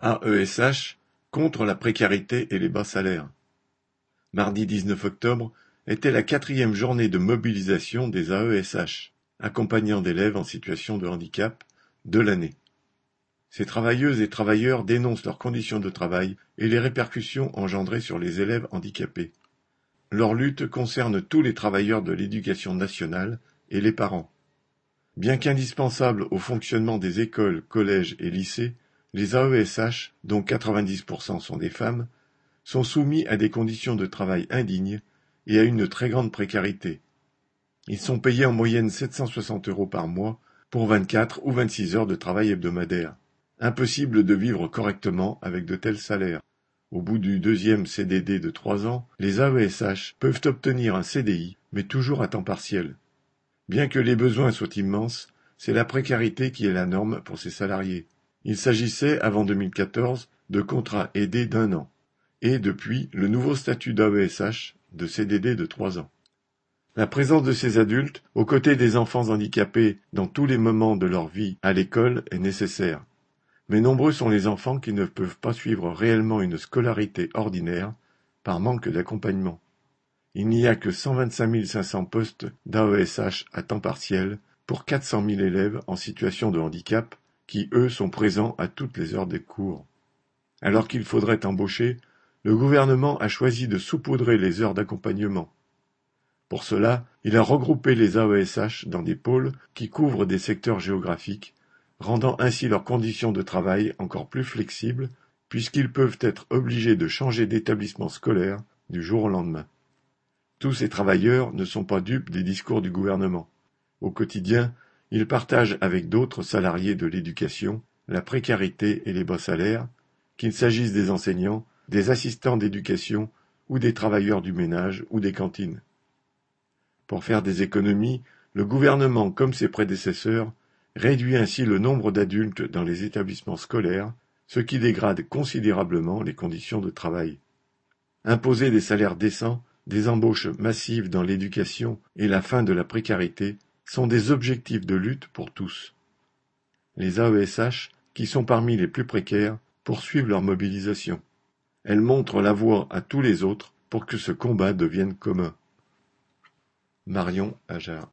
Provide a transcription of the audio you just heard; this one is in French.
AESH contre la précarité et les bas salaires. Mardi 19 octobre était la quatrième journée de mobilisation des AESH, accompagnant d'élèves en situation de handicap, de l'année. Ces travailleuses et travailleurs dénoncent leurs conditions de travail et les répercussions engendrées sur les élèves handicapés. Leur lutte concerne tous les travailleurs de l'éducation nationale et les parents. Bien qu'indispensables au fonctionnement des écoles, collèges et lycées, les AESH, dont 90% sont des femmes, sont soumis à des conditions de travail indignes et à une très grande précarité. Ils sont payés en moyenne 760 euros par mois pour 24 ou 26 heures de travail hebdomadaire. Impossible de vivre correctement avec de tels salaires. Au bout du deuxième CDD de trois ans, les AESH peuvent obtenir un CDI, mais toujours à temps partiel. Bien que les besoins soient immenses, c'est la précarité qui est la norme pour ces salariés. Il s'agissait, avant 2014, de contrats aidés d'un an, et depuis le nouveau statut d'AESH de CDD de trois ans. La présence de ces adultes, aux côtés des enfants handicapés dans tous les moments de leur vie à l'école, est nécessaire. Mais nombreux sont les enfants qui ne peuvent pas suivre réellement une scolarité ordinaire par manque d'accompagnement. Il n'y a que 125 500 postes d'AESH à temps partiel pour 400 000 élèves en situation de handicap qui, eux, sont présents à toutes les heures des cours. Alors qu'il faudrait embaucher, le gouvernement a choisi de saupoudrer les heures d'accompagnement. Pour cela, il a regroupé les AESH dans des pôles qui couvrent des secteurs géographiques, rendant ainsi leurs conditions de travail encore plus flexibles, puisqu'ils peuvent être obligés de changer d'établissement scolaire du jour au lendemain. Tous ces travailleurs ne sont pas dupes des discours du gouvernement. Au quotidien, ils partagent avec d'autres salariés de l'éducation la précarité et les bas salaires, qu'il s'agisse des enseignants, des assistants d'éducation ou des travailleurs du ménage ou des cantines. Pour faire des économies, le gouvernement, comme ses prédécesseurs, réduit ainsi le nombre d'adultes dans les établissements scolaires, ce qui dégrade considérablement les conditions de travail. Imposer des salaires décents, des embauches massives dans l'éducation et la fin de la précarité sont des objectifs de lutte pour tous. Les AESH, qui sont parmi les plus précaires, poursuivent leur mobilisation. Elles montrent la voie à tous les autres pour que ce combat devienne commun. Marion Ajar